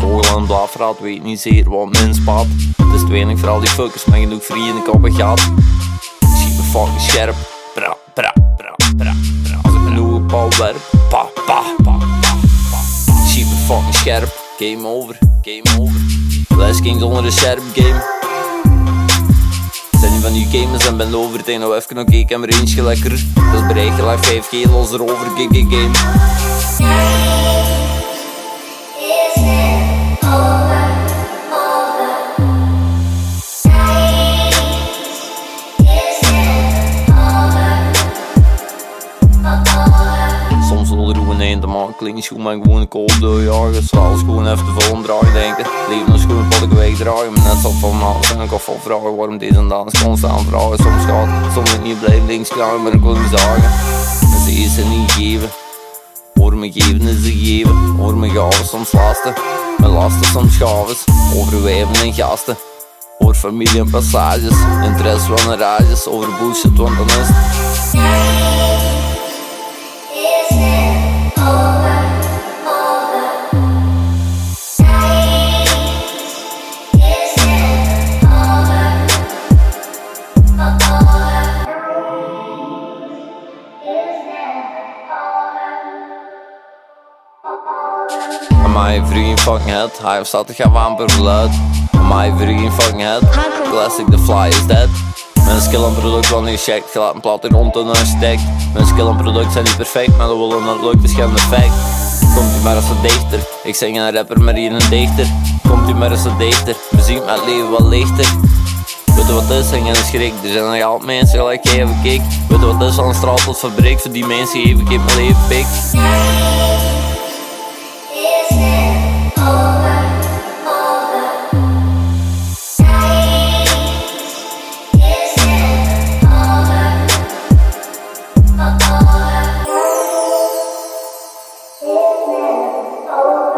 wel een blaafraad, weet niet zeer wat mijn spaat. Het is te weinig voor al die fuckers, maar genoeg vrienden ik op een gat. Schiet me fucking scherp, bra, bra, bra, bra, bra. Als ik een werp, pa, pa, pa, pa. Schiet me fucking scherp, game over, game over. Les Kings onder de scherp game. Zijn niet van die gamers en ben over het nou even nog ik en range lekker. Dat is bereik gelijk 5G los erover, gig game. Soms wil er gewoon een te maken, klinkt niet goed, maar gewoon een kool doorjagen. Zoals gewoon even te vol dragen denken. Leven als gewoon wat ik wegdragen. Maar net zo van alles en ik af vol vragen waarom deze en dat is constant vragen. Soms gaat, soms ik niet blijven links klaar, maar ik wil me zagen. En ze is er niet geven. Hoor me geven is ze geven. Hoor me gaven soms lasten. Mijn lasten soms gaves. Over wijven en gasten. Over familie en passages. Interesse van een rages. Over bullshit, want dan is My vriend fucking head, hij of staat te gaan verluid. My vriend fucking head, classic the fly is dead. Mijn skill en product wel niet gecheckt, gelaat een plat in rond en een stek. Mijn skill en product zijn niet perfect, maar dat willen dat lukt is geen. Komt u maar eens wat dichter, ik zing een rapper maar hier een dichter. Komt u maar eens wat dichter, we zien mijn leven wel lichter. Weet je wat is, en schrik, er zijn nog altijd mensen gelijk even kik. Weet je wat is, een straat tot fabriek, voor die mensen even ik mijn leven pik. Oh.